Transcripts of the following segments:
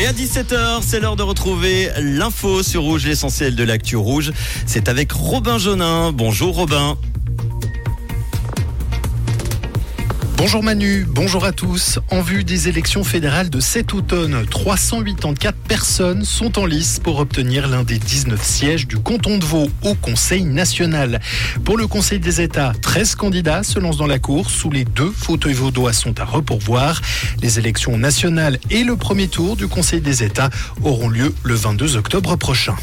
Et à 17h, c'est l'heure de retrouver l'info sur Rouge, l'essentiel de l'actu rouge. C'est avec Robin Jonin. Bonjour Robin. Bonjour Manu, bonjour à tous. En vue des élections fédérales de cet automne, 384 personnes sont en lice pour obtenir l'un des 19 sièges du canton de Vaud au Conseil national. Pour le Conseil des États, 13 candidats se lancent dans la course où les deux fauteuils vaudois sont à repourvoir. Les élections nationales et le premier tour du Conseil des États auront lieu le 22 octobre prochain.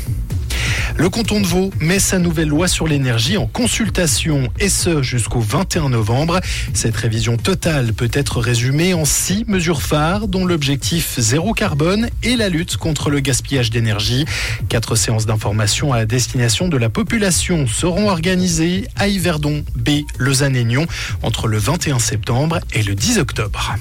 Le canton de Vaud met sa nouvelle loi sur l'énergie en consultation et ce jusqu'au 21 novembre. Cette révision totale peut être résumée en six mesures phares dont l'objectif zéro carbone et la lutte contre le gaspillage d'énergie. Quatre séances d'information à destination de la population seront organisées à Yverdon, B, Lausanne-Aignan entre le 21 septembre et le 10 octobre.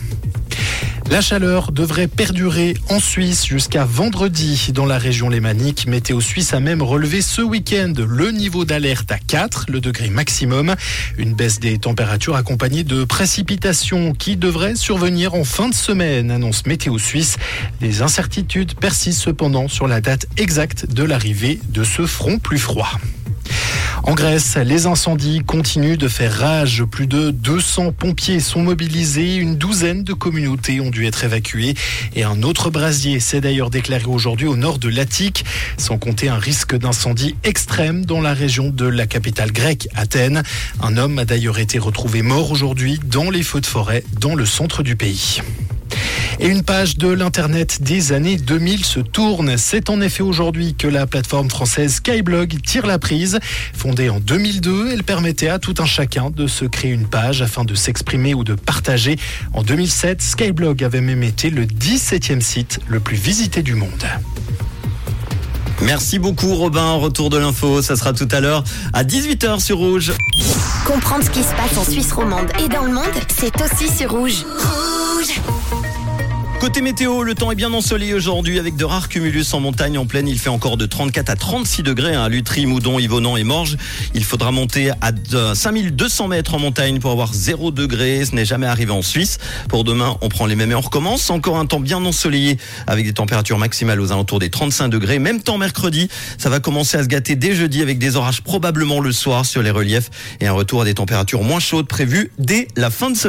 La chaleur devrait perdurer en Suisse jusqu'à vendredi dans la région lémanique. Météo Suisse a même relevé ce week-end le niveau d'alerte à 4, le degré maximum. Une baisse des températures accompagnée de précipitations qui devraient survenir en fin de semaine, annonce Météo Suisse. Les incertitudes persistent cependant sur la date exacte de l'arrivée de ce front plus froid. En Grèce, les incendies continuent de faire rage. Plus de 200 pompiers sont mobilisés. Une douzaine de communautés ont dû être évacuées. Et un autre brasier s'est d'ailleurs déclaré aujourd'hui au nord de l'Attique, sans compter un risque d'incendie extrême dans la région de la capitale grecque, Athènes. Un homme a d'ailleurs été retrouvé mort aujourd'hui dans les feux de forêt dans le centre du pays. Et une page de l'Internet des années 2000 se tourne. C'est en effet aujourd'hui que la plateforme française Skyblog tire la prise. Fondée en 2002, elle permettait à tout un chacun de se créer une page afin de s'exprimer ou de partager. En 2007, Skyblog avait même été le 17e site le plus visité du monde. Merci beaucoup Robin, retour de l'info, ça sera tout à l'heure à 18h sur Rouge. Comprendre ce qui se passe en Suisse romande et dans le monde, c'est aussi sur Rouge. Rouge Côté météo, le temps est bien ensoleillé aujourd'hui avec de rares cumulus en montagne en plaine. Il fait encore de 34 à 36 degrés à hein, Lutry, Moudon, Yvonan et Morges. Il faudra monter à 5200 mètres en montagne pour avoir 0 degré. Ce n'est jamais arrivé en Suisse. Pour demain, on prend les mêmes et on recommence. Encore un temps bien ensoleillé avec des températures maximales aux alentours des 35 degrés. Même temps mercredi, ça va commencer à se gâter dès jeudi avec des orages probablement le soir sur les reliefs et un retour à des températures moins chaudes prévues dès la fin de semaine.